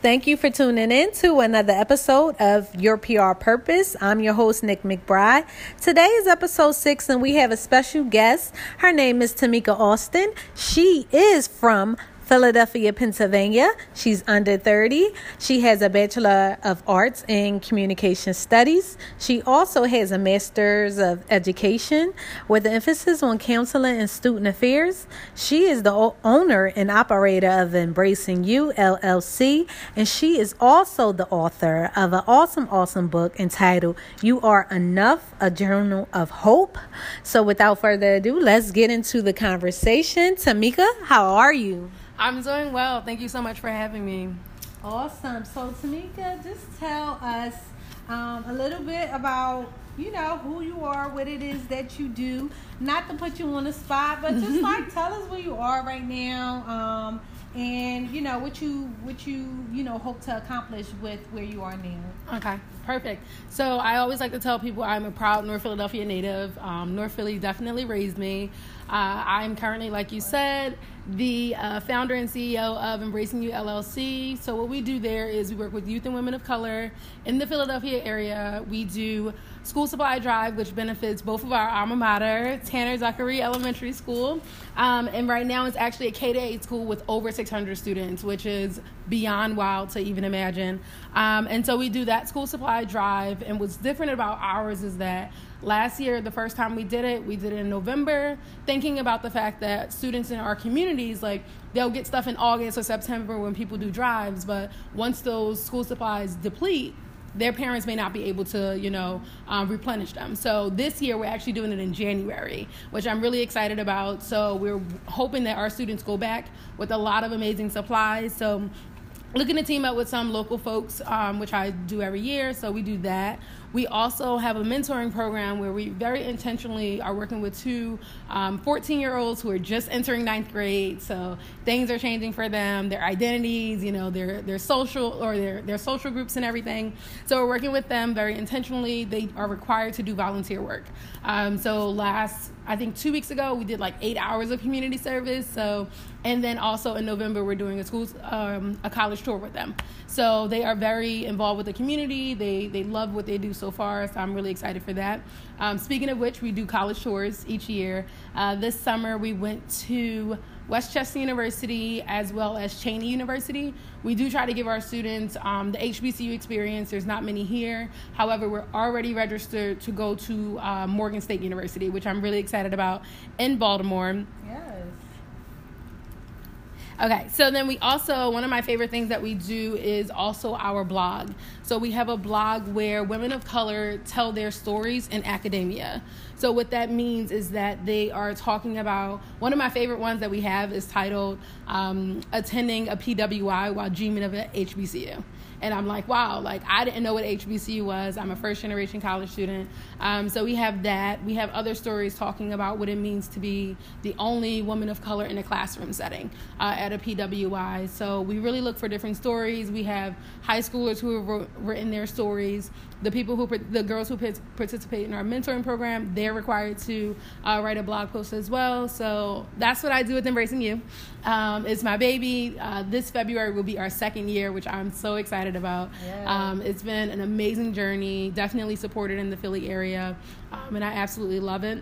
Thank you for tuning in to another episode of Your PR Purpose. I'm your host, Nick McBride. Today is episode six, and we have a special guest. Her name is Tamika Austin. She is from Philadelphia, Pennsylvania. She's under 30. She has a Bachelor of Arts in Communication Studies. She also has a Master's of Education with an emphasis on counseling and student affairs. She is the owner and operator of Embracing You LLC, and she is also the author of an awesome, awesome book entitled You Are Enough, a Journal of Hope. So, without further ado, let's get into the conversation. Tamika, how are you? I'm doing well. Thank you so much for having me. Awesome. So, Tamika, just tell us um, a little bit about you know who you are, what it is that you do. Not to put you on the spot, but just like tell us where you are right now. Um, and you know what you what you you know hope to accomplish with where you are now okay perfect so i always like to tell people i'm a proud north philadelphia native um, north philly definitely raised me uh, i'm currently like you said the uh, founder and ceo of embracing you llc so what we do there is we work with youth and women of color in the philadelphia area we do school supply drive, which benefits both of our alma mater, Tanner Zachary Elementary School. Um, and right now it's actually a K 8 school with over 600 students, which is beyond wild to even imagine. Um, and so we do that school supply drive. And what's different about ours is that last year, the first time we did it, we did it in November, thinking about the fact that students in our communities, like, they'll get stuff in August or September when people do drives, but once those school supplies deplete, their parents may not be able to, you know, um, replenish them. So this year we're actually doing it in January, which I'm really excited about. So we're hoping that our students go back with a lot of amazing supplies. So looking to team up with some local folks, um, which I do every year. So we do that. We also have a mentoring program where we very intentionally are working with two 14 um, year olds who are just entering ninth grade. So things are changing for them, their identities, you know, their, their social or their, their social groups and everything. So we're working with them very intentionally. They are required to do volunteer work. Um, so last, I think two weeks ago, we did like eight hours of community service. So, and then also in November, we're doing a school, um, a college tour with them. So they are very involved with the community. They, they love what they do so far, so I'm really excited for that. Um, speaking of which, we do college tours each year. Uh, this summer, we went to West Chester University as well as Cheyney University. We do try to give our students um, the HBCU experience. There's not many here. However, we're already registered to go to uh, Morgan State University, which I'm really excited about in Baltimore. Yes. Okay, so then we also, one of my favorite things that we do is also our blog. So we have a blog where women of color tell their stories in academia. So what that means is that they are talking about, one of my favorite ones that we have is titled um, Attending a PWI While Dreaming of an HBCU and I'm like, wow, like I didn't know what HBCU was. I'm a first generation college student. Um, so we have that. We have other stories talking about what it means to be the only woman of color in a classroom setting uh, at a PWI. So we really look for different stories. We have high schoolers who have written their stories. The people who, the girls who participate in our mentoring program, they're required to uh, write a blog post as well. So that's what I do with Embracing You. Um, it's my baby. Uh, this February will be our second year, which I'm so excited about. Yeah. Um, it's been an amazing journey, definitely supported in the Philly area, um, and I absolutely love it.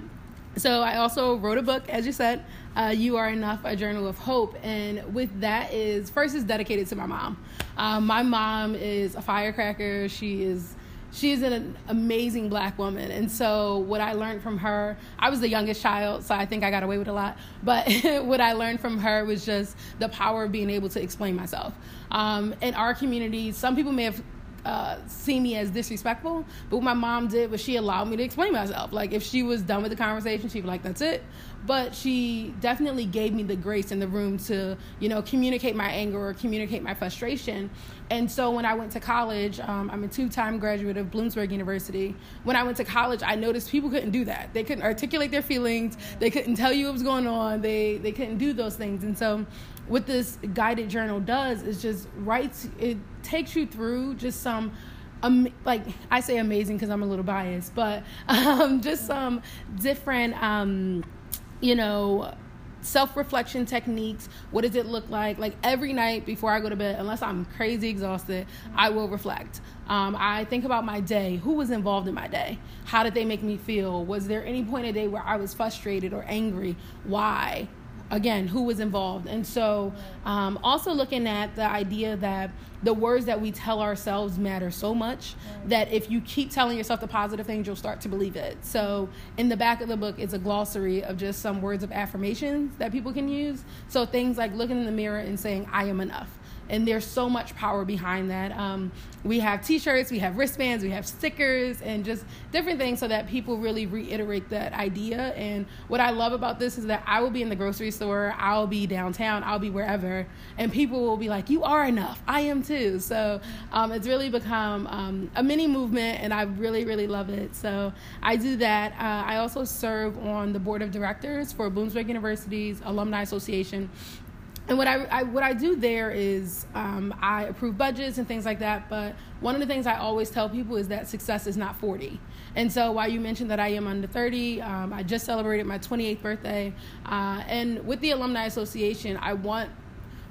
So I also wrote a book, as you said, uh, "You Are Enough: A Journal of Hope," and with that is first is dedicated to my mom. Um, my mom is a firecracker. She is she's an amazing black woman and so what i learned from her i was the youngest child so i think i got away with a lot but what i learned from her was just the power of being able to explain myself um, in our community some people may have uh, me as disrespectful. But what my mom did was she allowed me to explain myself. Like if she was done with the conversation, she'd be like, "That's it." But she definitely gave me the grace in the room to, you know, communicate my anger or communicate my frustration. And so when I went to college, um, I'm a two-time graduate of Bloomsburg University. When I went to college, I noticed people couldn't do that. They couldn't articulate their feelings. They couldn't tell you what was going on. They they couldn't do those things. And so what this guided journal does is just writes it takes you through just some um, like I say amazing because I'm a little biased, but um, just some different, um, you know, self reflection techniques. What does it look like? Like every night before I go to bed, unless I'm crazy exhausted, I will reflect. Um, I think about my day. Who was involved in my day? How did they make me feel? Was there any point of day where I was frustrated or angry? Why? Again who was involved. And so um, also looking at the idea that the words that we tell ourselves matter so much that if you keep telling yourself the positive things you'll start to believe it. So in the back of the book is a glossary of just some words of affirmations that people can use. So things like looking in the mirror and saying i am enough and there's so much power behind that. Um, we have T-shirts, we have wristbands, we have stickers, and just different things so that people really reiterate that idea. And what I love about this is that I will be in the grocery store, I'll be downtown, I'll be wherever, and people will be like, "You are enough. I am too." So um, it's really become um, a mini movement, and I really, really love it. So I do that. Uh, I also serve on the board of directors for Bloomsburg University's Alumni Association and what I, I, what I do there is um, I approve budgets and things like that. But one of the things I always tell people is that success is not 40. And so while you mentioned that I am under 30, um, I just celebrated my 28th birthday. Uh, and with the Alumni Association, I want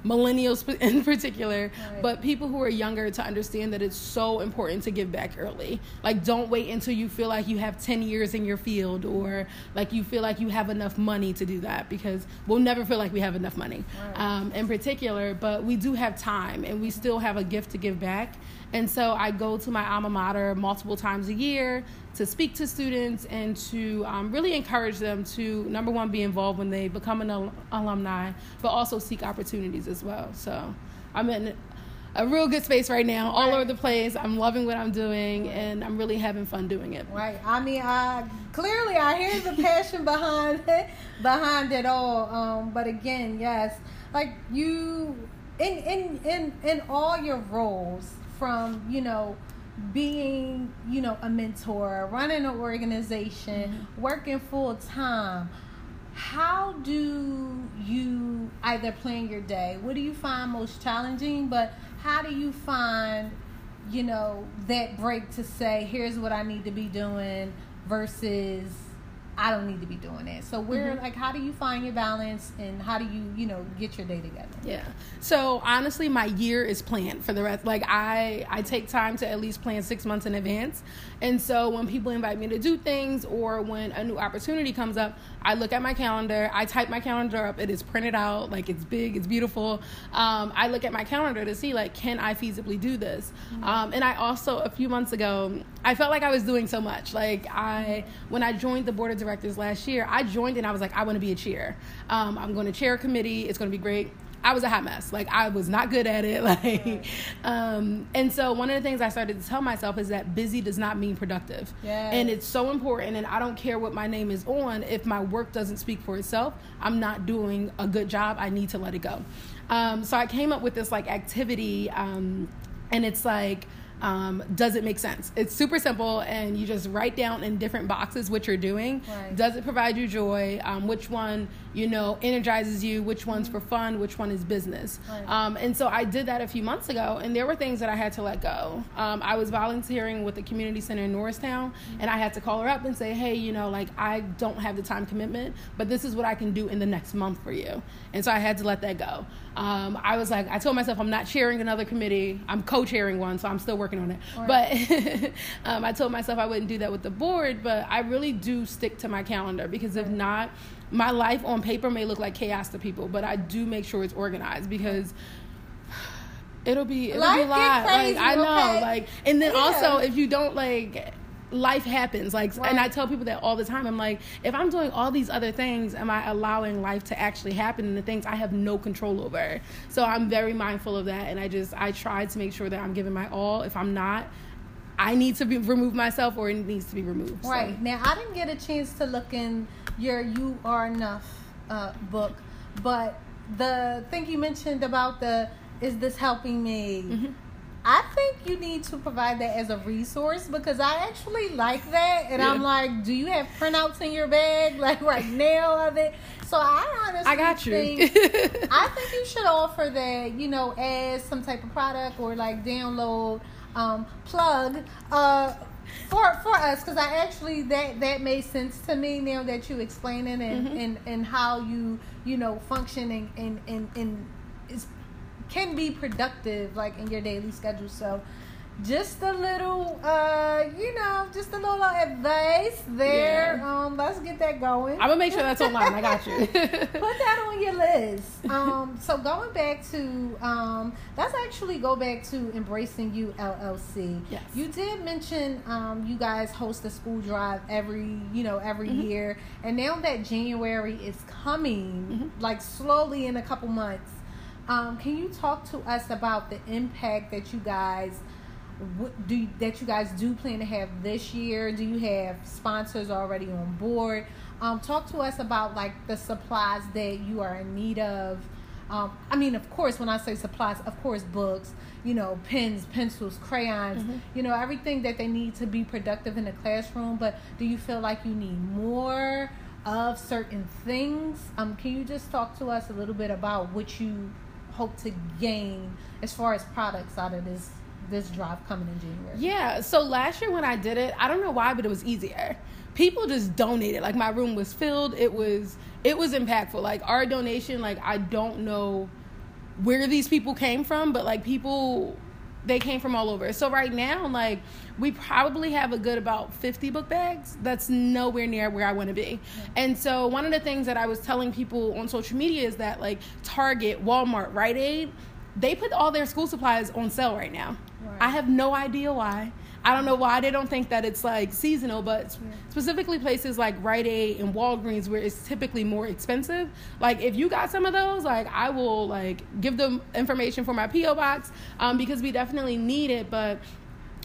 millennials in particular, right. but people who are younger to understand that it's so important to give back early. Like, don't wait until you feel like you have 10 years in your field or like you feel like you have enough money to do that because we'll never feel like we have enough money right. um, in particular, but we do have time and we still have a gift to give back. And so I go to my alma mater multiple times a year to speak to students and to um, really encourage them to, number one, be involved when they become an al- alumni, but also seek opportunities as well. So I'm in a real good space right now, all over the place. I'm loving what I'm doing, and I'm really having fun doing it. Right. I mean, I clearly I hear the passion behind it, behind it all. Um, but again, yes, like you in in in in all your roles from you know being you know a mentor running an organization mm-hmm. working full time how do you either plan your day? What do you find most challenging? But how do you find you know that break to say here's what i need to be doing versus I don't need to be doing that. So where mm-hmm. like how do you find your balance and how do you, you know, get your day together? Yeah. So honestly my year is planned for the rest like I I take time to at least plan 6 months in advance. And so when people invite me to do things or when a new opportunity comes up, I look at my calendar, I type my calendar up, it is printed out, like it's big, it's beautiful. Um, I look at my calendar to see like can I feasibly do this? Mm-hmm. Um, and I also a few months ago, I felt like I was doing so much. Like I when I joined the board of directors last year, I joined and I was like, I want to be a chair. Um, I'm going to chair a committee. It's going to be great. I was a hot mess. Like I was not good at it. Like, um, and so one of the things I started to tell myself is that busy does not mean productive. Yes. And it's so important. And I don't care what my name is on. If my work doesn't speak for itself, I'm not doing a good job. I need to let it go. Um, so I came up with this like activity, um, and it's like um, does it make sense? It's super simple, and you just write down in different boxes what you're doing. Right. Does it provide you joy? Um, which one, you know, energizes you? Which one's for fun? Which one is business? Right. Um, and so I did that a few months ago, and there were things that I had to let go. Um, I was volunteering with the community center in Norristown, mm-hmm. and I had to call her up and say, hey, you know, like I don't have the time commitment, but this is what I can do in the next month for you. And so I had to let that go. Um, I was like, I told myself I'm not chairing another committee. I'm co-chairing one, so I'm still working on it. Right. But um, I told myself I wouldn't do that with the board. But I really do stick to my calendar because if not, my life on paper may look like chaos to people, but I do make sure it's organized because it'll be it'll life be a lot. Crazy, like I know, okay? like, and then yeah. also if you don't like life happens like right. and i tell people that all the time i'm like if i'm doing all these other things am i allowing life to actually happen and the things i have no control over so i'm very mindful of that and i just i try to make sure that i'm giving my all if i'm not i need to be, remove myself or it needs to be removed right so. now i didn't get a chance to look in your you are enough uh, book but the thing you mentioned about the is this helping me mm-hmm I think you need to provide that as a resource because I actually like that. And yeah. I'm like, do you have printouts in your bag, like right now of it? So I honestly I got you. think I think you should offer that, you know, as some type of product or like download, um, plug, uh, for for us because I actually that that made sense to me now that you explaining and Mm-hmm. and and how you you know function and and and, and is can be productive like in your daily schedule. So just a little uh you know just a little advice there Yeah. um let's get that going I'm gonna make sure that's online. I got you. put that on your list. Um, so going back to um, let's actually go back to embracing you LLC. Yes. You did mention um, you guys host a school drive every you know every year, and now that January is coming, like slowly in a couple months. Um, can you talk to us about the impact that you guys what do that you guys do plan to have this year? Do you have sponsors already on board? Um, talk to us about like the supplies that you are in need of. Um, I mean, of course, when I say supplies, of course, books, you know, pens, pencils, crayons, you know, everything that they need to be productive in the classroom. But do you feel like you need more of certain things? Um, can you just talk to us a little bit about what you hope to gain as far as products out of this this drive coming in January? Yeah. So last year when I did it, I don't know why, but it was easier. People just donated. Like my room was filled. It was it was impactful. Like our donation, like I don't know where these people came from, but like people they came from all over. So right now, like we probably have a good about 50 book bags. That's nowhere near where I want to be. And so one of the things that I was telling people on social media is that like Target, Walmart, Rite Aid, they put all their school supplies on sale right now. Right. I have no idea why. I don't know why they don't think that it's like seasonal, but s- specifically places like Rite Aid and Walgreens where it's typically more expensive. Like if you got some of those, like I will like give them information for my PO box um, because we definitely need it. But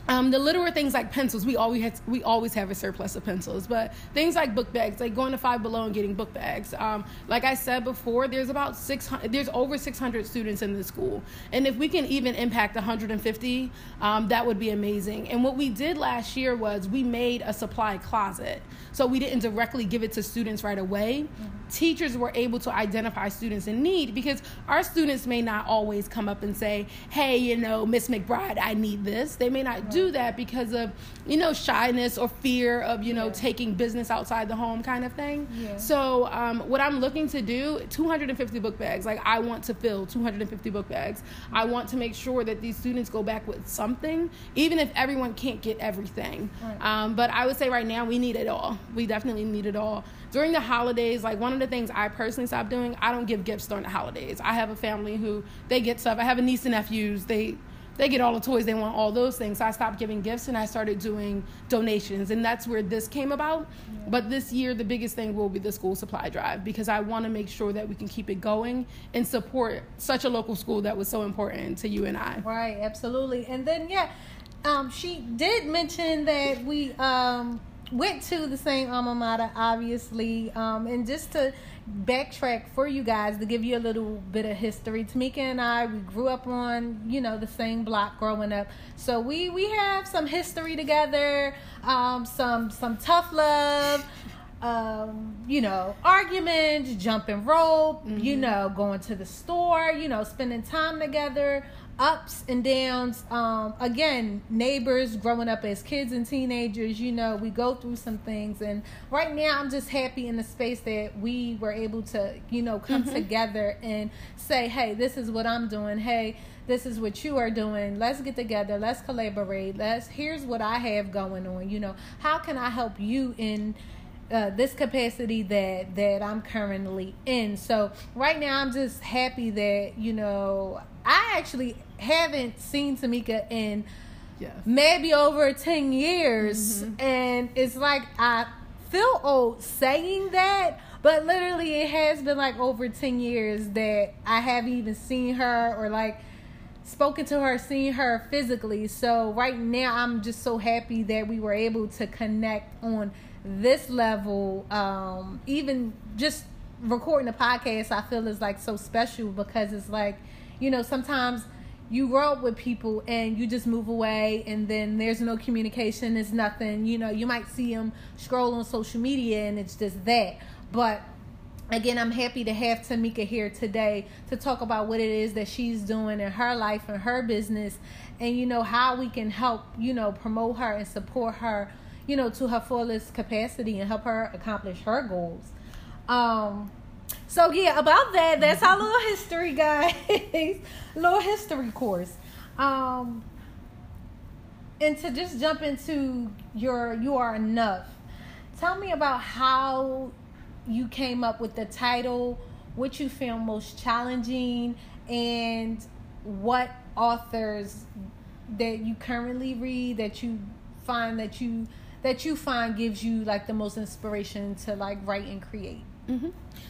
um, the littler things like pencils, we always had, we always have a surplus of pencils. But things like book bags, like going to Five Below and getting book bags. Um, like I said before, there's about six hundred. There's over six hundred students in the school, and if we can even impact 150, um, that would be amazing. And what we did last year was we made a supply closet, so we didn't directly give it to students right away. Teachers were able to identify students in need because our students may not always come up and say, "Hey, you know, Miss McBride, I need this." They may not do that because of you know shyness or fear of you know Yeah. taking business outside the home kind of thing. Yeah. So um, what I'm looking to do, 250 book bags. Like I want to fill 250 book bags. I want to make sure that these students go back with something, even if everyone can't get everything. Right. Um, but I would say right now we need it all. We definitely need it all. During the holidays, like one of the things I personally stopped doing, I don't give gifts during the holidays. I have a family who they get stuff. I have a niece and nephews. They they get all the toys they want, all those things. So I stopped giving gifts and I started doing donations, and that's where this came about. But this year, the biggest thing will be the school supply drive because I want to make sure that we can keep it going and support such a local school that was so important to you and I. Right, absolutely. And then yeah, um, she did mention that we um went to the same alma mater, obviously. Um, and just to backtrack for you guys to give you a little bit of history, Tamika and I we grew up on you know the same block growing up, so we we have some history together, um, some some tough love. Um, you know, arguments, jumping rope, you know, going to the store, you know, spending time together, ups and downs. Um, again, neighbors growing up as kids and teenagers, you know, we go through some things. And right now, I'm just happy in the space that we were able to, you know, come together and say, hey, this is what I'm doing. Hey, this is what you are doing. Let's get together. Let's collaborate. Let's, here's what I have going on. You know, how can I help you in, uh, this capacity that that I'm currently in. So right now, I'm just happy that you know I actually haven't seen Tamika in Yes. maybe over 10 years. And it's like i feel old saying that but literally it has been like over 10 years that i haven't even seen her or like spoken to her seen her physically. So right now i'm just so happy that we were able to connect on this level. Um even just recording a podcast i feel is like so special because it's like you know sometimes you grow up with people and you just move away and then there's no communication it's nothing you know you might see them scroll on social media and it's just that but again, I'm happy to have Tamika here today to talk about what it is that she's doing in her life and her business, and you know how we can help, you know, promote her and support her, you know, to her fullest capacity and help her accomplish her goals. Um, so yeah, about that, that's our little history, guys. little history course. Um, and to just jump into your you are enough. Tell me about how you came up with the title, what you found most challenging, and what authors that you currently read that you find that you that you find gives you like the most inspiration to like write and create. Mm-hmm.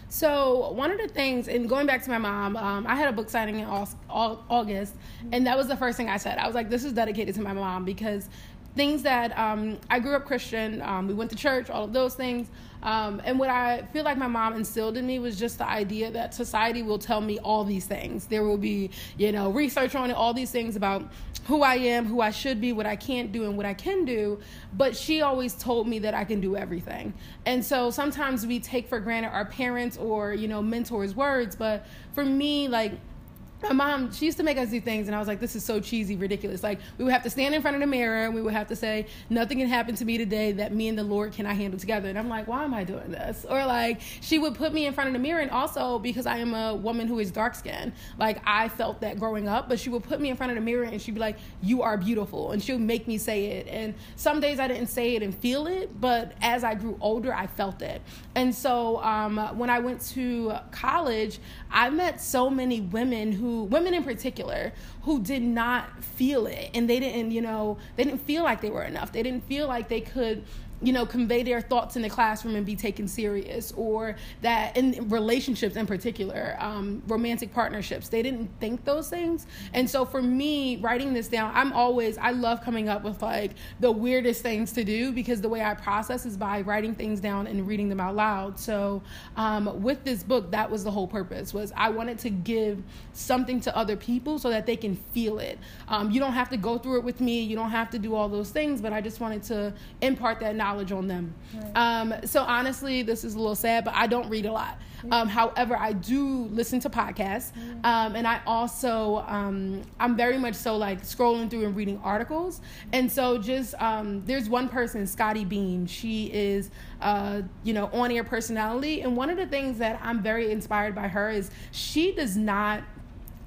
So one of the things, and going back to my mom, um, I had a book signing in August, and that was the first thing I said. I was like, "This is dedicated to my mom," because things that um, I grew up Christian. Um, we went to church, all of those things. Um, and what I feel like my mom instilled in me was just the idea that society will tell me all these things. There will be, you know, research on it, all these things about who I am, who I should be, what I can't do, and what I can do. But she always told me that I can do everything. And so sometimes we take for granted our parents or, you know, mentors' words. But for me, like, my mom she used to make us do things and i was like this is so cheesy ridiculous. Like we would have to stand in front of the mirror and we would have to say nothing can happen to me today that me and the lord cannot handle together. And i'm like why am i doing this? Or like she would put me in front of the mirror and also because i am a woman who is dark skinned like i felt that growing up but she would put me in front of the mirror and she'd be like you are beautiful and she would make me say it. And some days i didn't say it and feel it but as i grew older i felt it. And so um, when i went to college i met so many women who women in particular who did not feel it. And they didn't you know they didn't feel like they were enough. They didn't feel like they could you know, convey their thoughts in the classroom and be taken serious, or that in relationships in particular, um, romantic partnerships, they didn't think those things. And so for me, writing this down, I'm always, I love coming up with like the weirdest things to do because the way I process is by writing things down and reading them out loud. So um, with this book, that was the whole purpose was I wanted to give something to other people so that they can feel it. Um, you don't have to go through it with me. You don't have to do all those things, but I just wanted to impart that knowledge knowledge on them. Right. Um, so honestly, this is a little sad, but I don't read a lot. Um, however, I do listen to podcasts, um, and I also um, I'm very much so like scrolling through and reading articles. And so just um, there's one person, Scottie Beam. She is uh, you know on air personality, and one of the things that I'm very inspired by her is she does not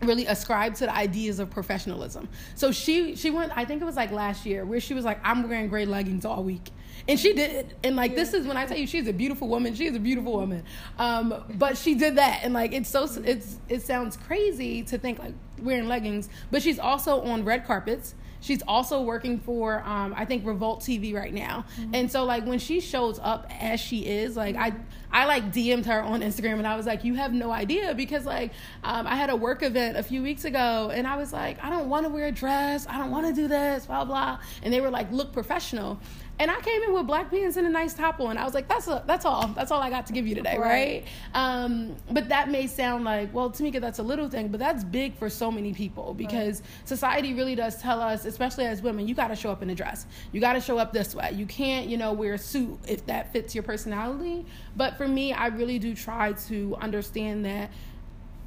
really ascribe to the ideas of professionalism. So she she went I think it was like last year where she was like I'm wearing gray leggings all week and she did and like yeah. this is when i tell you she's a beautiful woman she is a beautiful woman. Um, but she did that and like it's so it's it sounds crazy to think like wearing leggings but she's also on red carpets. She's also working for um, i think revolt tv right now. Mm-hmm. and so like when she shows up as she is like i i like dm'd her on instagram and i was like you have no idea because like um, i had a work event a few weeks ago and i was like i don't want to wear a dress. I don't want to do this blah blah. And they were like look professional and I came in with black pants and a nice top on. I was like, that's a, that's all. That's all I got to give you today, right? right? Um, but that may sound like, well, Tamika, that's a little thing, but that's big for so many people because right. society really does tell us, especially as women, you got to show up in a dress. You got to show up this way. You can't, you know, wear a suit if that fits your personality. But for me, I really do try to understand that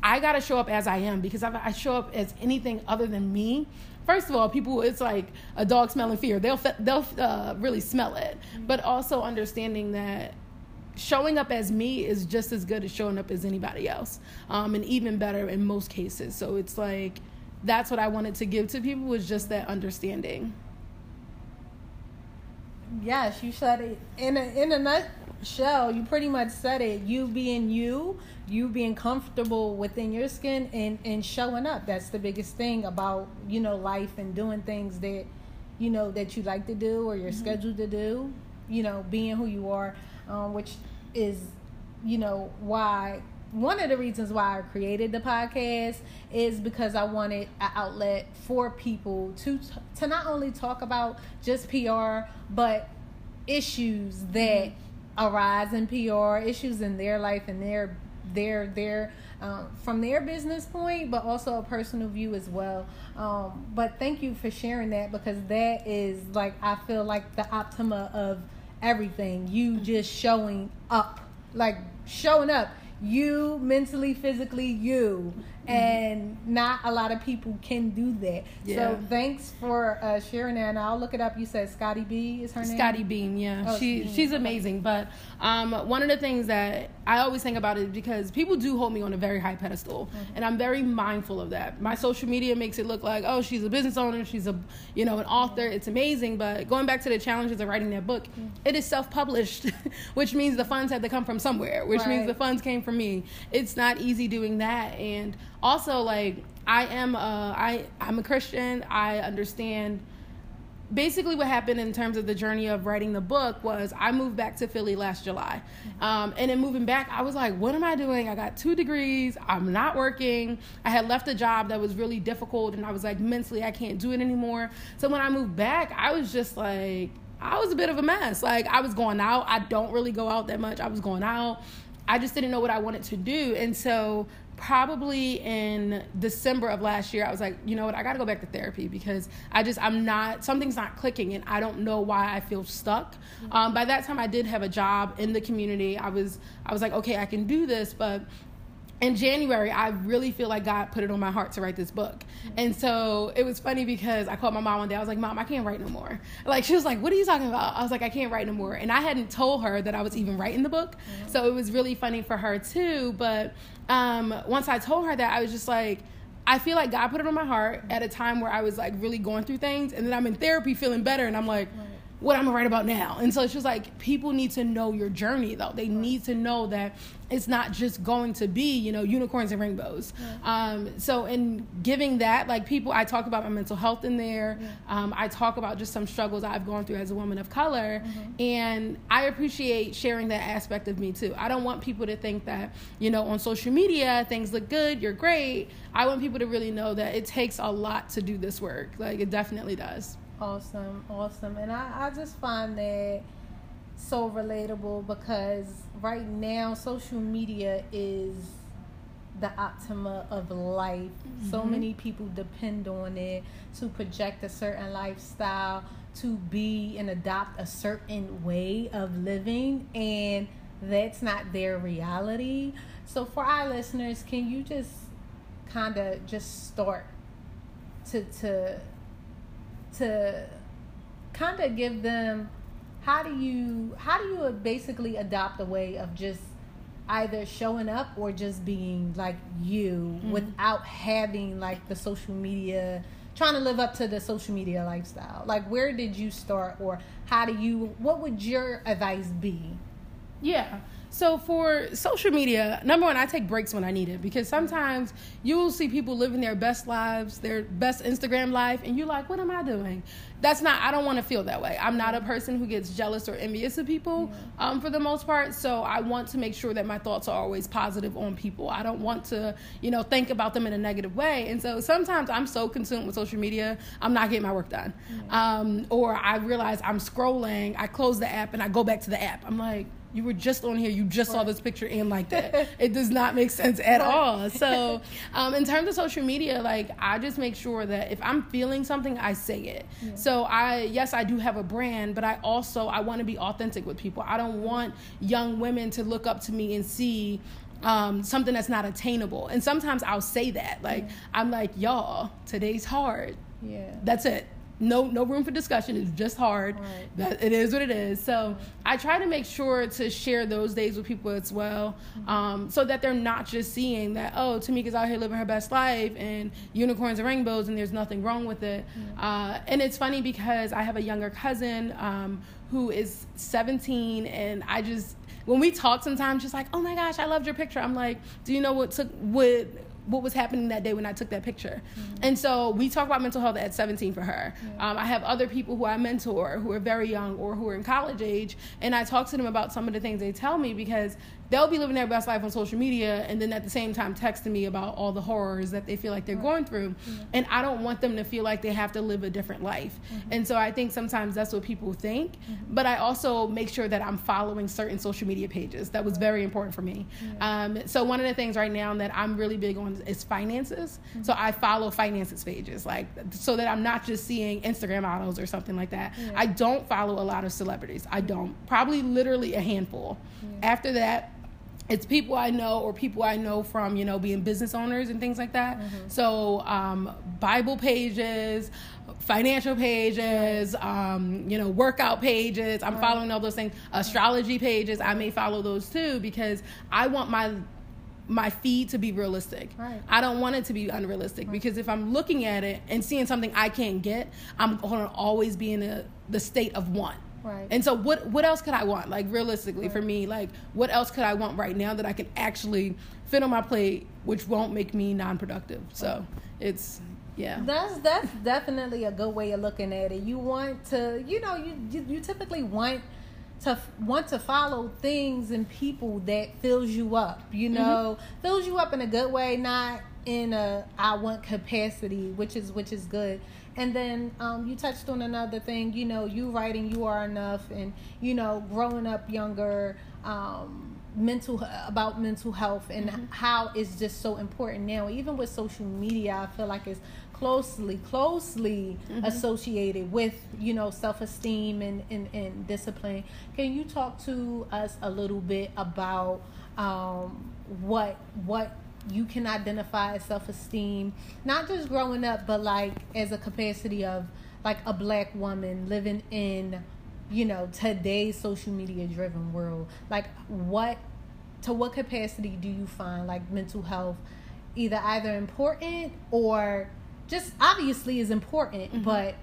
I got to show up as I am because if I show up as anything other than me, first of all, people it's like a dog smelling fear. They'll they'll uh, really smell it. But also understanding that showing up as me is just as good as showing up as anybody else, um, and even better in most cases. So it's like that's what I wanted to give to people was just that understanding. Yes, you said it in a in a nutshell. You pretty much said it. You being you you being comfortable within your skin and and showing up that's the biggest thing about you know life and doing things that you know that you like to do or you're mm-hmm. scheduled to do you know being who you are um, which is you know why one of the reasons why I created the podcast is because I wanted an outlet for people to to not only talk about just PR but issues that mm-hmm. Arise in PR, issues in their life and their their their um, from their business point, but also a personal view as well. Um, but thank you for sharing that because that is like I feel like the optima of everything. You just showing up, like showing up. you mentally, physically, you. Mm-hmm. And not a lot of people can do that. Yeah. So thanks for uh, sharing that. And I'll look it up. You said Scottie B is her name? Scottie Beam, yeah. Oh, she Beam. She's amazing. But um, one of the things that I always think about is because people do hold me on a very high pedestal. Mm-hmm. And I'm very mindful of that. My social media makes it look like, oh, she's a business owner, she's a, you know, an author. It's amazing. But going back to the challenges of writing that book, mm-hmm. it is self-published, which means the funds had to come from somewhere, which right. means the funds came from me. It's not easy doing that. And also, like, I am, a, I, I'm a Christian. I understand basically what happened in terms of the journey of writing the book was I moved back to Philly last July. Um, and then moving back, I was like, what am I doing? I got two degrees. I'm not working. I had left a job that was really difficult. And I was like, mentally, I can't do it anymore. So when I moved back, I was just like, I was a bit of a mess. Like, I was going out. I don't really go out that much. I was going out. I just didn't know what I wanted to do. And so probably in December of last year, I was like, you know what, I got to go back to therapy because I just, I'm not, something's not clicking and I don't know why I feel stuck. Um, by that time, I did have a job in the community. I was, I was like, okay, I can do this, but in January, I really feel like God put it on my heart to write this book. And so it was funny because I called my mom one day. I was like, Mom, I can't write no more. Like, she was like, What are you talking about? I was like, I can't write no more. And I hadn't told her that I was even writing the book. Mm-hmm. So it was really funny for her too. But um, once I told her that, I was just like, I feel like God put it on my heart at a time where I was like really going through things. And then I'm in therapy feeling better. And I'm like, right what I'm gonna write about now. And so it's just like people need to know your journey though. They need to know that it's not just going to be, you know, unicorns and rainbows. Yeah. Um, so in giving that, like people, I talk about my mental health in there. Yeah. Um, I talk about just some struggles I've gone through as a woman of color. Mm-hmm. And I appreciate sharing that aspect of me too. I don't want people to think that, you know, on social media, things look good, you're great. I want people to really know that it takes a lot to do this work. Like it definitely does. Awesome, awesome. And I, I just find that so relatable because right now social media is the optima of life. Mm-hmm. So many people depend on it to project a certain lifestyle, to be and adopt a certain way of living, and that's not their reality. So, for our listeners, can you just kind of just start to to to kind of give them how do you how do you basically adopt a way of just either showing up or just being like you mm-hmm. without having like the social media trying to live up to the social media lifestyle like where did you start or how do you what would your advice be yeah so for social media, number one, I take breaks when I need it because sometimes you will see people living their best lives, their best Instagram life, and you're like, what am I doing? That's not, I don't want to feel that way. I'm not a person who gets jealous or envious of people um, for the most part. So I want to make sure that my thoughts are always positive on people. I don't want to, you know, think about them in a negative way. And so sometimes I'm so consumed with social media, I'm not getting my work done. Um, or I realize I'm scrolling, I close the app and I go back to the app. I'm like, you were just on here, you just saw this picture and like that. it does not make sense at all. So, um, in terms of social media, like I just make sure that if I'm feeling something, I say it. Yeah. So I, yes, I do have a brand, but I also I want to be authentic with people. I don't want young women to look up to me and see um, something that's not attainable. And sometimes I'll say that, like yeah. I'm like, y'all, today's hard. Yeah, that's it no no room for discussion. It's just hard. Right. that it is what it is. So i try to make sure to share those days with people as well mm-hmm. um, so that they're not just seeing that oh tamika's out here living her best life and unicorns and rainbows and there's nothing wrong with it. Uh, and it's funny because i have a younger cousin um, who is 17 and i just when we talk sometimes she's like oh my gosh i loved your picture. I'm like do you know what took what what was happening that day when I took that picture. Mm-hmm. And so we talk about mental health at 17 for her. Um, I have other people who I mentor who are very young or who are in college age, and I talk to them about some of the things they tell me because they'll be living their best life on social media and then at the same time texting me about all the horrors that they feel like they're right. going through yeah. and i don't want them to feel like they have to live a different life mm-hmm. and so i think sometimes that's what people think mm-hmm. but i also make sure that i'm following certain social media pages that was very important for me yeah. um, so one of the things right now that i'm really big on is finances mm-hmm. so i follow finances pages like so that i'm not just seeing instagram models or something like that yeah. i don't follow a lot of celebrities i don't probably literally a handful after that it's people I know or people I know from, you know, being business owners and things like that. Mm-hmm. So, um, Bible pages, financial pages, um, you know, workout pages. I'm right. following all those things. Astrology pages, I may follow those too because I want my my feed to be realistic. Right. I don't want it to be unrealistic right. because if I'm looking at it and seeing something I can't get, I'm going to always be in a, the state of want. Right. And so what what else could I want? Like realistically right. for me, like what else could I want right now that I can actually fit on my plate which won't make me non-productive. So, it's yeah. That's that's definitely a good way of looking at it. You want to, you know, you you, you typically want to want to follow things and people that fills you up you mm-hmm. know mm-hmm. fills you up in a good way not in a i want capacity which is which is good and then um, you touched on another thing, you know, you writing you are enough, and you know, growing up younger, um, mental about mental health and mm-hmm. how it's just so important now. Even with social media, I feel like it's closely, closely mm-hmm. associated with you know self esteem and, and and discipline. Can you talk to us a little bit about um, what what you can identify as self esteem, not just growing up, but like as a capacity of like a black woman living in, you know, today's social media driven world. Like what to what capacity do you find like mental health either either important or just obviously is important, mm-hmm. but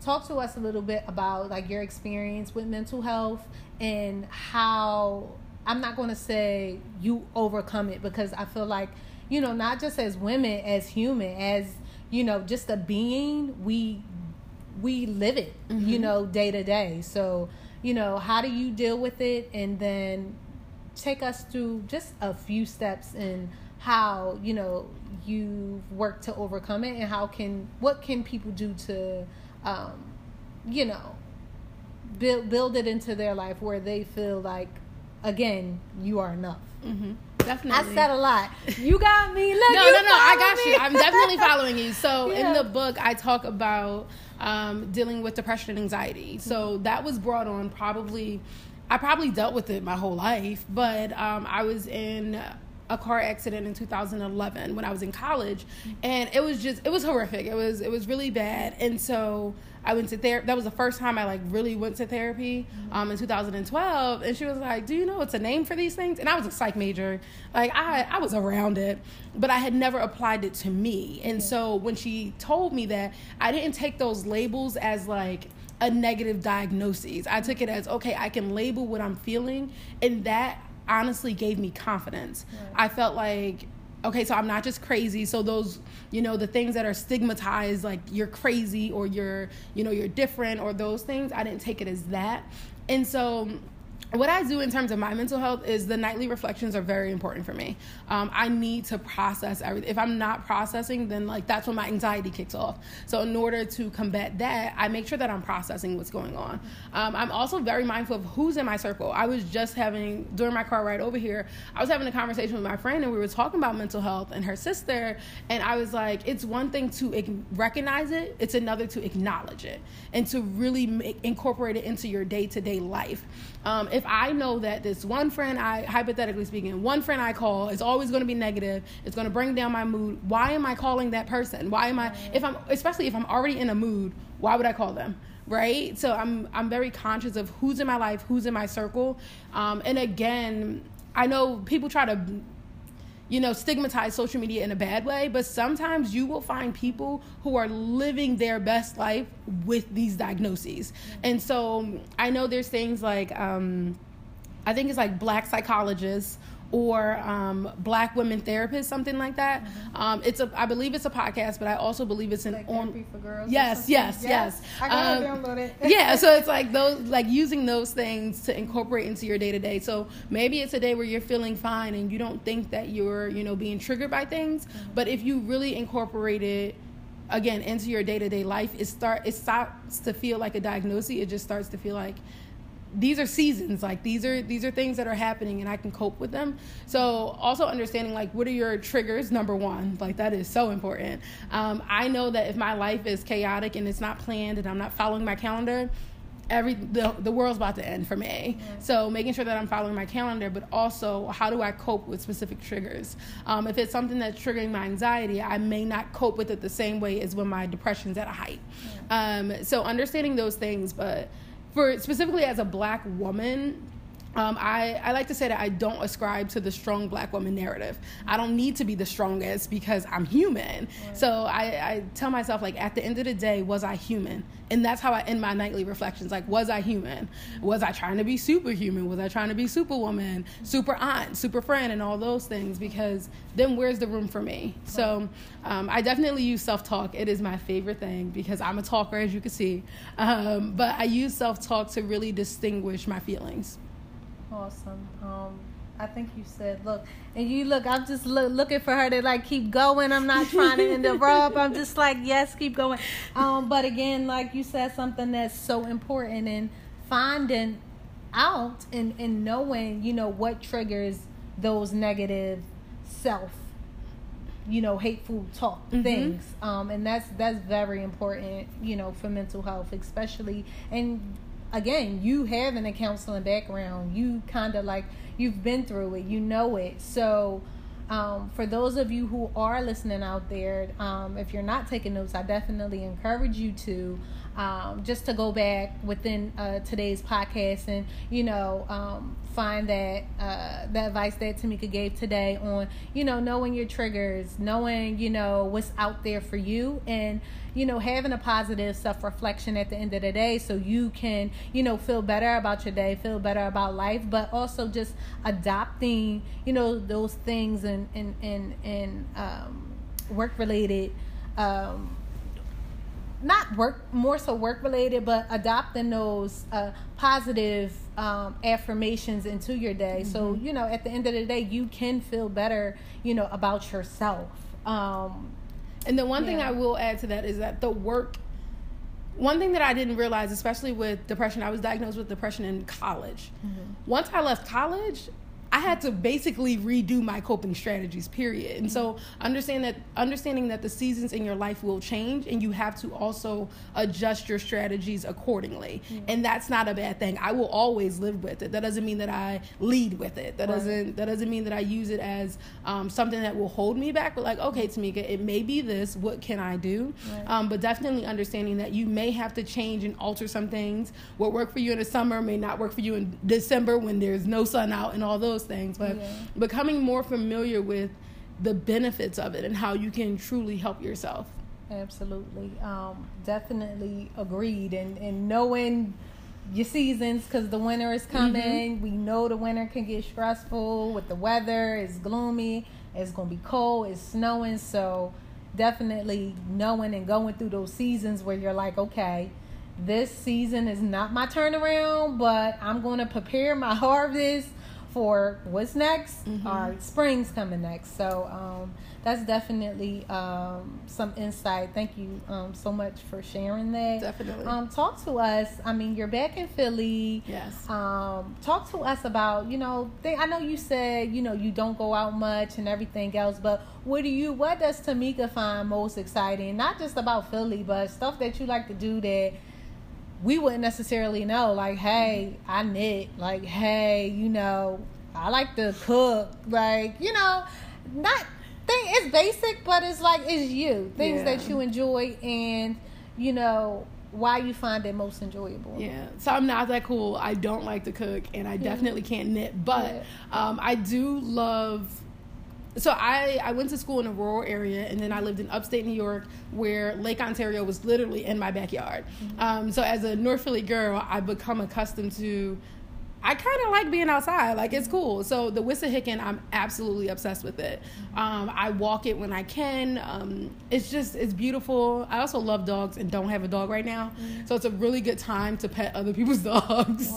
talk to us a little bit about like your experience with mental health and how I'm not going to say you overcome it because I feel like you know, not just as women, as human, as you know, just a being, we we live it, mm-hmm. you know, day to day. So, you know, how do you deal with it and then take us through just a few steps in how, you know, you work to overcome it and how can what can people do to um, you know, build build it into their life where they feel like again, you are enough. Mm-hmm definitely. I said a lot. You got me. Look, no, no, no. I got me. you. I'm definitely following you. So yeah. in the book, I talk about um, dealing with depression and anxiety. So mm-hmm. that was brought on probably. I probably dealt with it my whole life, but um, I was in a car accident in 2011 when I was in college, and it was just it was horrific. It was it was really bad, and so I went to therapy. That was the first time I like really went to therapy um, in 2012. And she was like, "Do you know it's a name for these things?" And I was a psych major, like I I was around it, but I had never applied it to me. And so when she told me that, I didn't take those labels as like a negative diagnosis. I took it as okay, I can label what I'm feeling, and that honestly gave me confidence. Right. I felt like okay so i'm not just crazy so those you know the things that are stigmatized like you're crazy or you're you know you're different or those things i didn't take it as that and so what I do in terms of my mental health is the nightly reflections are very important for me. Um, I need to process everything. If I'm not processing, then like that's when my anxiety kicks off. So in order to combat that, I make sure that I'm processing what's going on. Um, I'm also very mindful of who's in my circle. I was just having during my car ride over here. I was having a conversation with my friend, and we were talking about mental health and her sister. And I was like, it's one thing to recognize it; it's another to acknowledge it and to really make, incorporate it into your day to day life. Um, if I know that this one friend I, hypothetically speaking, one friend I call is always going to be negative, it's going to bring down my mood, why am I calling that person? Why am I, if I'm, especially if I'm already in a mood, why would I call them? Right? So I'm, I'm very conscious of who's in my life, who's in my circle. Um, and again, I know people try to you know, stigmatize social media in a bad way, but sometimes you will find people who are living their best life with these diagnoses. And so I know there's things like, um, I think it's like black psychologists or um, Black Women Therapists, something like that. Mm-hmm. Um, it's a, I believe it's a podcast, but I also believe it's an like on. For girls yes, yes, yes, yes. I gotta um, download it. yeah, so it's like those, like using those things to incorporate into your day to day. So maybe it's a day where you're feeling fine and you don't think that you're, you know, being triggered by things. Mm-hmm. But if you really incorporate it again into your day to day life, it start it starts to feel like a diagnosis. It just starts to feel like these are seasons like these are these are things that are happening and i can cope with them. So also understanding like what are your triggers number one like that is so important. Um, i know that if my life is chaotic and it's not planned and i'm not following my calendar every the, the world's about to end for me. So making sure that i'm following my calendar but also how do i cope with specific triggers? Um, if it's something that's triggering my anxiety i may not cope with it the same way as when my depression's at a height. Um, so understanding those things but for specifically as a black woman um, I, I like to say that I don't ascribe to the strong black woman narrative. I don't need to be the strongest because I'm human. Right. So I, I tell myself, like, at the end of the day, was I human? And that's how I end my nightly reflections. Like, was I human? Was I trying to be superhuman? Was I trying to be superwoman, super aunt, super friend, and all those things? Because then where's the room for me? Right. So um, I definitely use self talk. It is my favorite thing because I'm a talker, as you can see. Um, but I use self talk to really distinguish my feelings. Awesome. Um, I think you said, look, and you look, I'm just look, looking for her to like keep going. I'm not trying to interrupt. I'm just like, yes, keep going. Um, but again, like you said, something that's so important in finding out and, and knowing, you know, what triggers those negative self, you know, hateful talk mm-hmm. things. Um, and that's that's very important, you know, for mental health, especially and again, you having a counseling background, you kind of like you've been through it, you know it. So, um, for those of you who are listening out there, um, if you're not taking notes, I definitely encourage you to um, just to go back within uh, today's podcast and you know um, find that uh, the advice that Tamika gave today on you know knowing your triggers, knowing you know what's out there for you, and you know having a positive self reflection at the end of the day, so you can you know feel better about your day, feel better about life, but also just adopting you know those things and and and and um, work related. Um, not work more so work related but adopting those uh, positive um, affirmations into your day mm-hmm. so you know at the end of the day you can feel better you know about yourself um, and the one yeah. thing i will add to that is that the work one thing that i didn't realize especially with depression i was diagnosed with depression in college mm-hmm. once i left college I had to basically redo my coping strategies, period. And so understand that understanding that the seasons in your life will change and you have to also adjust your strategies accordingly. Mm-hmm. And that's not a bad thing. I will always live with it. That doesn't mean that I lead with it. That right. doesn't that doesn't mean that I use it as um, something that will hold me back. But like, okay, Tamika, it may be this. What can I do? Right. Um, but definitely understanding that you may have to change and alter some things. What worked for you in the summer may not work for you in December when there's no sun out and all those those things, but yeah. becoming more familiar with the benefits of it and how you can truly help yourself. Absolutely. Um, definitely agreed. And, and knowing your seasons because the winter is coming. Mm-hmm. We know the winter can get stressful with the weather. It's gloomy. It's going to be cold. It's snowing. So definitely knowing and going through those seasons where you're like, okay, this season is not my turnaround, but I'm going to prepare my harvest for what's next. Mm-hmm. Our spring's coming next, so um, that's definitely um, some insight. Thank you um, so much for sharing that. Definitely. Um, talk to us. I mean, you're back in Philly. Yes. Um, talk to us about you know. I know you said you know you don't go out much and everything else, but what do you? What does Tamika find most exciting? Not just about Philly, but stuff that you like to do that we wouldn't necessarily know like hey i knit like hey you know i like to cook like you know not thing it's basic but it's like it's you things yeah. that you enjoy and you know why you find it most enjoyable. Yeah so i'm not that cool. I don't like to cook and i definitely can't knit but um, i do love so I, I went to school in a rural area and then I lived in upstate New York where Lake Ontario was literally in my backyard. Mm-hmm. Um, so as a North Philly girl, I've become accustomed to I kind of like being outside. Like it's cool. So the Wissahickon, I'm absolutely obsessed with it. Um, I walk it when I can. Um, it's just it's beautiful. I also love dogs and don't have a dog right now, mm-hmm. so it's a really good time to pet other people's dogs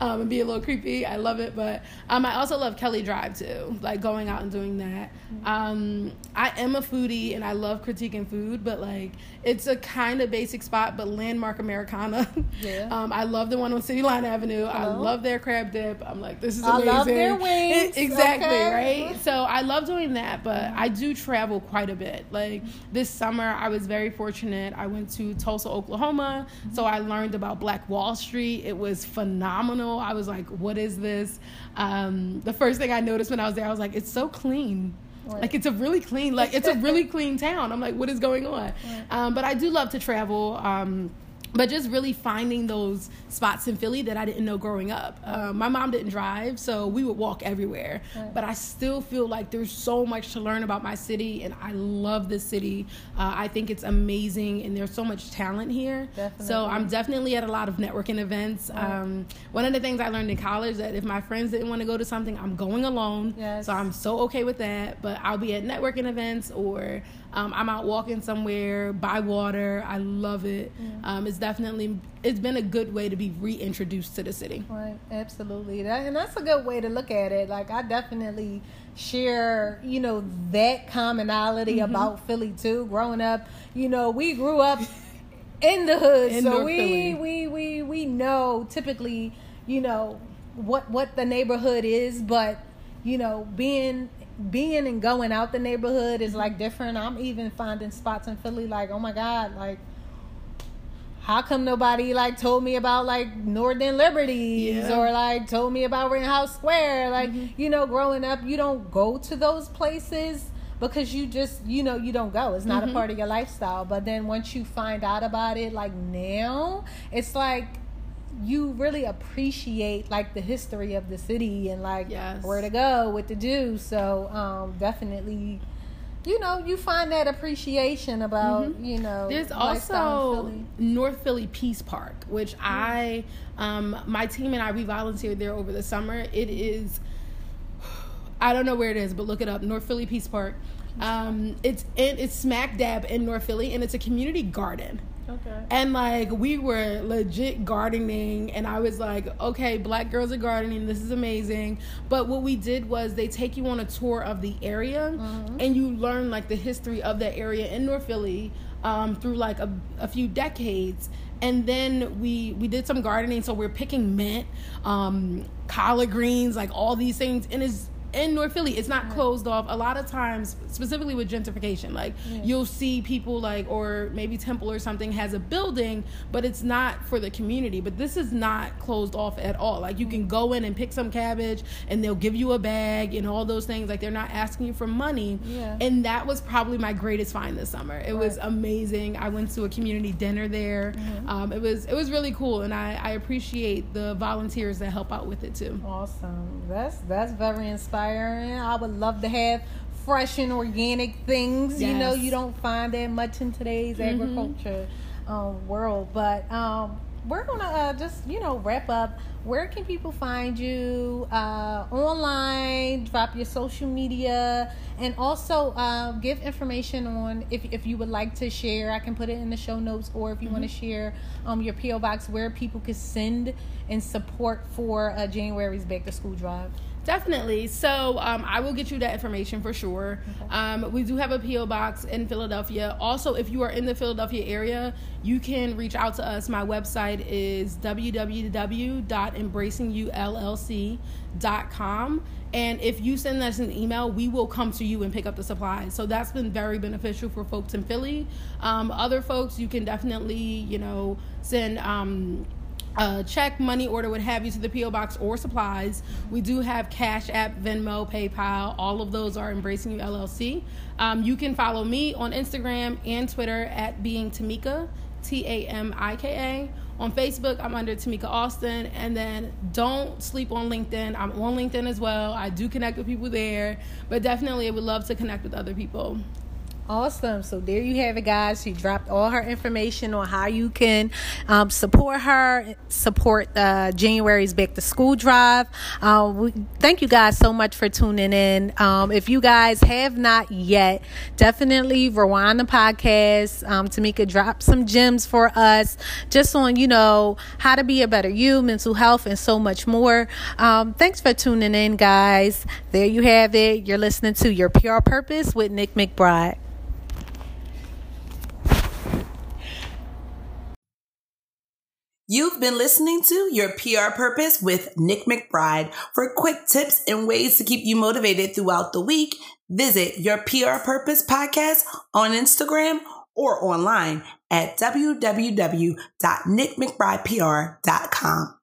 um, and be a little creepy. I love it, but um, I also love Kelly Drive too, like going out and doing that. Mm-hmm. Um, I am a foodie and I love critiquing food, but like it's a kind of basic spot, but landmark Americana. Yeah. Um, I love the one on City Line Avenue. Hello? I love their crab dip. I'm like, this is amazing. I love their wings. exactly, okay. right? So I love doing that, but I do travel quite a bit. Like this summer, I was very fortunate. I went to Tulsa, Oklahoma, so I learned about Black Wall Street. It was phenomenal. I was like, what is this? Um, the first thing I noticed when I was there, I was like, it's so clean. Right. Like it's a really clean, like it's a really clean town. I'm like, what is going on? Right. Um, but I do love to travel. Um, but just really finding those spots in Philly that I didn't know growing up. Um, my mom didn't drive, so we would walk everywhere. Right. But I still feel like there's so much to learn about my city, and I love this city. Uh, I think it's amazing, and there's so much talent here. So I'm definitely at a lot of networking events. Um, one of the things I learned in college that if my friends didn't want to go to something, I'm going alone. Yes. So I'm so okay with that. But I'll be at networking events or um, I'm out walking somewhere by water. I love it. Um, it's definitely it's been a good way to be reintroduced to the city. Right, absolutely. That, and that's a good way to look at it. Like I definitely share, you know, that commonality Mm-hmm. about Philly too. Growing up, you know, we grew up in the hood, In so North we Philly. we we we know typically, you know, what what the neighborhood is, but you know, being being and going out the neighborhood is like different. I'm even finding spots in Philly like, oh my god, like how come nobody like told me about like Northern Liberties Yeah. or like told me about Rittenhouse Square? Like, Mm-hmm. you know, growing up, you don't go to those places because you just, you know, you don't go. It's not Mm-hmm. a part of your lifestyle. But then once you find out about it, like now, it's like you really appreciate like the history of the city and like Yes. where to go, what to do. So, um, definitely. You know, you find that appreciation about you know. Mm-hmm. There's also Philly. North Philly Peace Park, which I, um, my team and I, we volunteered there over the summer. It is, I don't know where it is, but look it up. North Philly Peace Park. Um, it's in, it's smack dab in North Philly, and it's a community garden. Okay. And like we were legit gardening, and I was like, okay, black girls are gardening. This is amazing. But what we did was they take you on a tour of the area, and you learn like the history of that area in North Philly um, through like a, a few decades. And then we we did some gardening, so we're picking mint, um, collard greens, like all these things, and it's in North Philly, it's not closed off. A lot of times, specifically with gentrification, like you'll see people like, or maybe Temple or something has a building, but it's not for the community. But this is not closed off at all. Like you can go in and pick some cabbage, and they'll give you a bag and all those things. Like they're not asking you for money. Yeah. And that was probably my greatest find this summer. It was amazing. I went to a community dinner there. Um, it was it was really cool, and I, I appreciate the volunteers that help out with it too. Awesome. That's that's very inspiring. I would love to have fresh and organic things. You know, you don't find that much in today's agriculture um, world. But um, we're gonna uh, just you know wrap up. Where can people find you uh, online? Drop your social media, and also uh, give information on if if you would like to share. I can put it in the show notes, or if you want to share um, your PO box where people could send and support for uh, January's Back to School Drive. Definitely. So um, I will get you that information for sure. Um, we do have a PO box in Philadelphia. Also, if you are in the Philadelphia area, you can reach out to us. My website is www.embracingullc.com. And if you send us an email, we will come to you and pick up the supplies. So that's been very beneficial for folks in Philly. Um, other folks, you can definitely, you know, send. Uh, check, money order, what have you, to the PO box or supplies. We do have Cash App, Venmo, PayPal. All of those are Embracing You LLC. Um, you can follow me on Instagram and Twitter at Being Tamika, T A M I K A. On Facebook, I'm under Tamika Austin. And then don't sleep on LinkedIn. I'm on LinkedIn as well. I do connect with people there, but definitely I would love to connect with other people. Awesome. So there you have it, guys. She dropped all her information on how you can um, support her, support uh, January's Back to School Drive. Uh, we, thank you guys so much for tuning in. Um, if you guys have not yet, definitely rewind the podcast. Um, Tamika dropped some gems for us just on, you know, how to be a better you, mental health, and so much more. Um, thanks for tuning in, guys. There you have it. You're listening to Your PR Purpose with Nick McBride. You've been listening to Your PR Purpose with Nick McBride. For quick tips and ways to keep you motivated throughout the week, visit Your PR Purpose podcast on Instagram or online at www.nickmcbridepr.com.